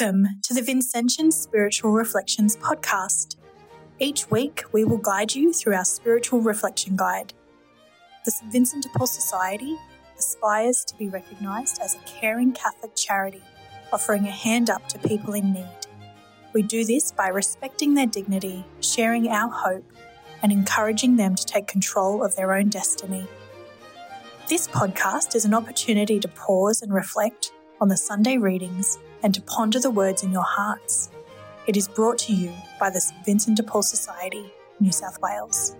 Welcome to the Vincentian Spiritual Reflections podcast. Each week, we will guide you through our spiritual reflection guide. The St. Vincent de Paul Society aspires to be recognised as a caring Catholic charity, offering a hand up to people in need. We do this by respecting their dignity, sharing our hope, and encouraging them to take control of their own destiny. This podcast is an opportunity to pause and reflect on the Sunday readings and to ponder the words in your hearts. It is brought to you by the St Vincent de Paul Society, New South Wales.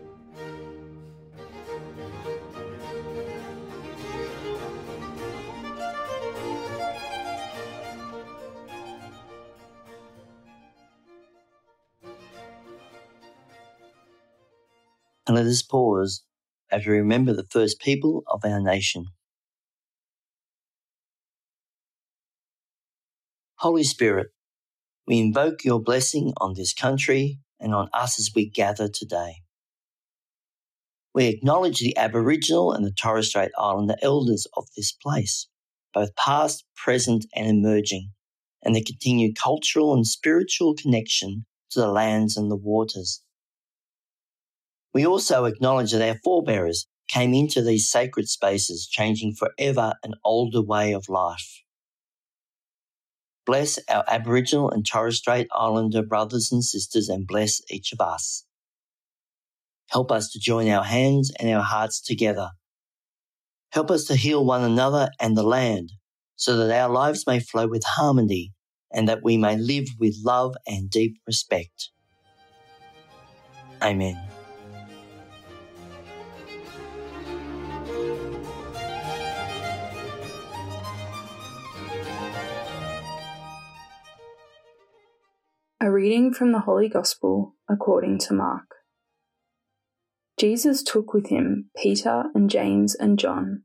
And let us pause as we remember the first people of our nation. Holy Spirit, we invoke your blessing on this country and on us as we gather today. We acknowledge the Aboriginal and the Torres Strait Islander elders of this place, both past, present, and emerging, and the continued cultural and spiritual connection to the lands and the waters. We also acknowledge that our forebears came into these sacred spaces, changing forever an older way of life. Bless our Aboriginal and Torres Strait Islander brothers and sisters and bless each of us. Help us to join our hands and our hearts together. Help us to heal one another and the land so that our lives may flow with harmony and that we may live with love and deep respect. Amen. Reading from the Holy Gospel according to Mark. Jesus took with him Peter and James and John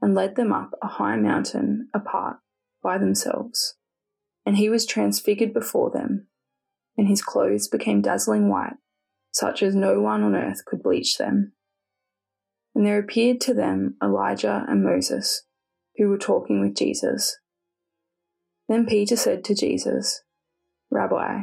and led them up a high mountain apart by themselves. And he was transfigured before them, and his clothes became dazzling white, such as no one on earth could bleach them. And there appeared to them Elijah and Moses, who were talking with Jesus. Then Peter said to Jesus, Rabbi,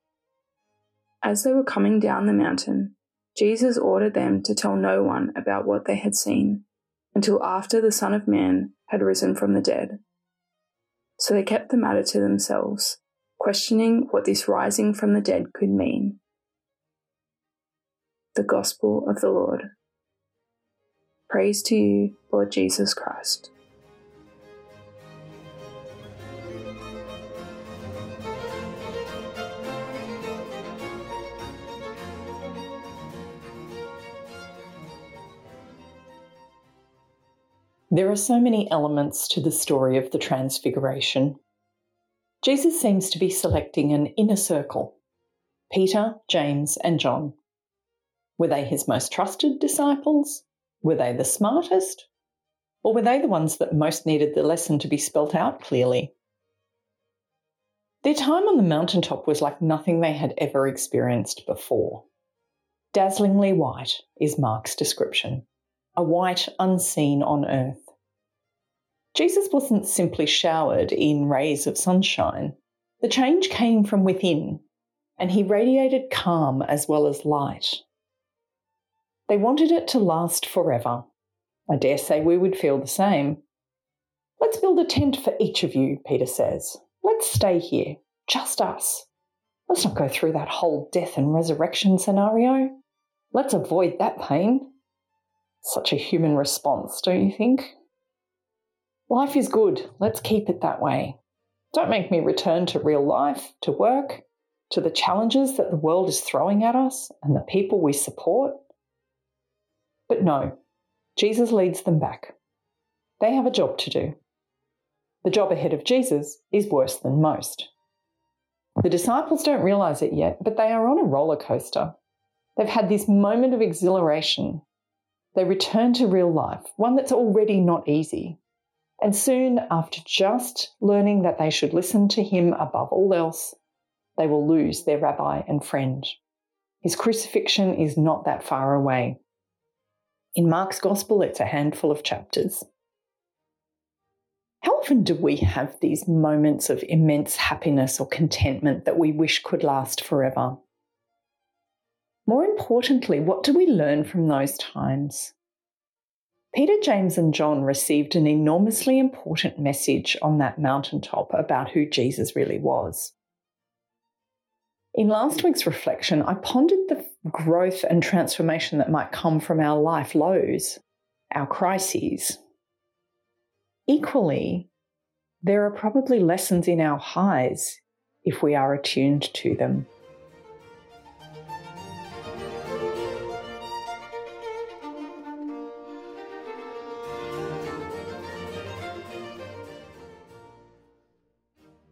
As they were coming down the mountain, Jesus ordered them to tell no one about what they had seen until after the Son of Man had risen from the dead. So they kept the matter to themselves, questioning what this rising from the dead could mean. The Gospel of the Lord. Praise to you, Lord Jesus Christ. There are so many elements to the story of the Transfiguration. Jesus seems to be selecting an inner circle Peter, James, and John. Were they his most trusted disciples? Were they the smartest? Or were they the ones that most needed the lesson to be spelt out clearly? Their time on the mountaintop was like nothing they had ever experienced before. Dazzlingly white is Mark's description a white unseen on earth. Jesus wasn't simply showered in rays of sunshine. The change came from within, and he radiated calm as well as light. They wanted it to last forever. I dare say we would feel the same. Let's build a tent for each of you, Peter says. Let's stay here, just us. Let's not go through that whole death and resurrection scenario. Let's avoid that pain. Such a human response, don't you think? Life is good. Let's keep it that way. Don't make me return to real life, to work, to the challenges that the world is throwing at us and the people we support. But no, Jesus leads them back. They have a job to do. The job ahead of Jesus is worse than most. The disciples don't realize it yet, but they are on a roller coaster. They've had this moment of exhilaration. They return to real life, one that's already not easy. And soon, after just learning that they should listen to him above all else, they will lose their rabbi and friend. His crucifixion is not that far away. In Mark's Gospel, it's a handful of chapters. How often do we have these moments of immense happiness or contentment that we wish could last forever? More importantly, what do we learn from those times? Peter, James, and John received an enormously important message on that mountaintop about who Jesus really was. In last week's reflection, I pondered the growth and transformation that might come from our life lows, our crises. Equally, there are probably lessons in our highs if we are attuned to them.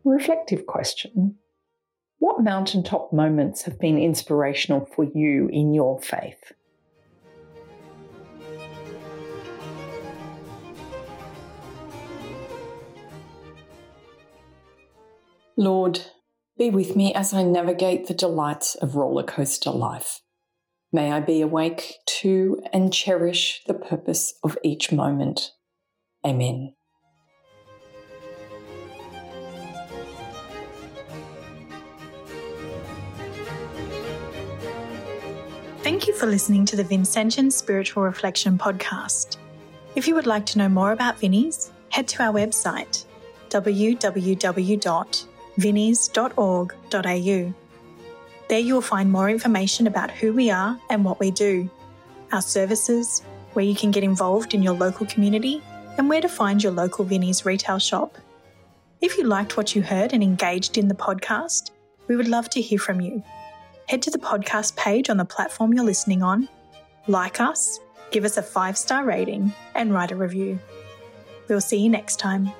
Reflective question What mountaintop moments have been inspirational for you in your faith? Lord, be with me as I navigate the delights of roller coaster life. May I be awake to and cherish the purpose of each moment. Amen. Thank you for listening to the Vincentian Spiritual Reflection podcast. If you would like to know more about Vinnie's, head to our website www.vinnies.org.au. There you will find more information about who we are and what we do, our services, where you can get involved in your local community, and where to find your local Vinnie's retail shop. If you liked what you heard and engaged in the podcast, we would love to hear from you head to the podcast page on the platform you're listening on, like us, give us a five star rating, and write a review. We'll see you next time.